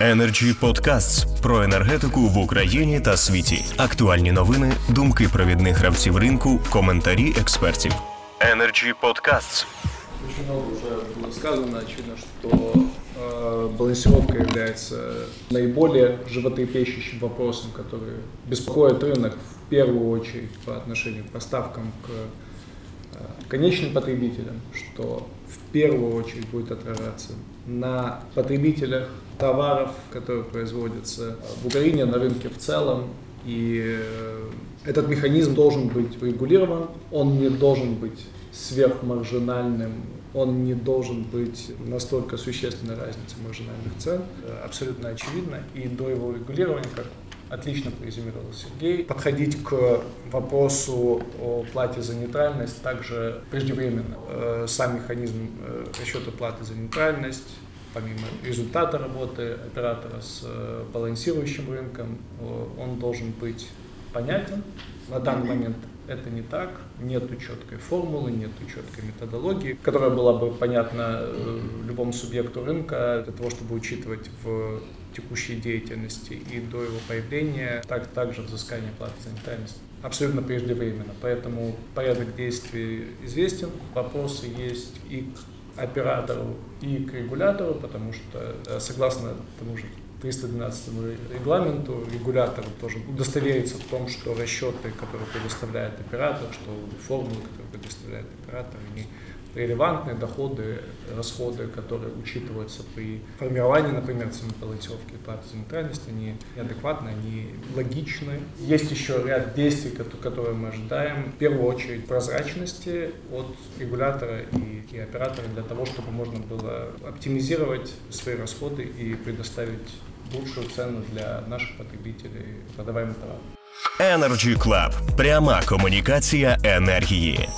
Energy Podcasts про енергетику в Україні та світі. Актуальні новини, думки провідних гравців ринку, коментарі експертів. Energy Podcasts. Очень много уже было сказано, очевидно, что э, балансировка является наиболее животрепещущим вопросом, который беспокоит рынок в первую очередь по отношению к поставкам к э, конечным потребителям, что в первую очередь будет отражаться на потребителях товаров, которые производятся в Украине, на рынке в целом. И э, этот механизм должен быть регулирован, он не должен быть сверхмаржинальным, он не должен быть настолько существенной разницей маржинальных цен, э, абсолютно очевидно. И до его регулирования, как отлично презюмировал Сергей, подходить к вопросу о плате за нейтральность также преждевременно. Э, Сам механизм э, расчета платы за нейтральность, помимо результата работы оператора с э, балансирующим рынком, он должен быть понятен. На данный момент это не так, нет четкой формулы, нет четкой методологии, которая была бы понятна э, любому субъекту рынка для того, чтобы учитывать в текущей деятельности и до его появления, так, также взыскание платы за нейтральность абсолютно преждевременно. Поэтому порядок действий известен, вопросы есть и к оператору, и к регулятору, потому что э, согласно тому же 312 регламенту регулятор должен удостовериться в том, что расчеты, которые предоставляет оператор, что формулы, которые предоставляет оператор, они релевантные доходы, расходы, которые учитываются при формировании, например, цены балансировки платы за нейтральность, они неадекватны, они логичны. Есть еще ряд действий, которые мы ожидаем. В первую очередь прозрачности от регулятора и, и оператора для того, чтобы можно было оптимизировать свои расходы и предоставить лучшую цену для наших потребителей продаваемых товаров. Energy Club. Пряма комунікація енергії.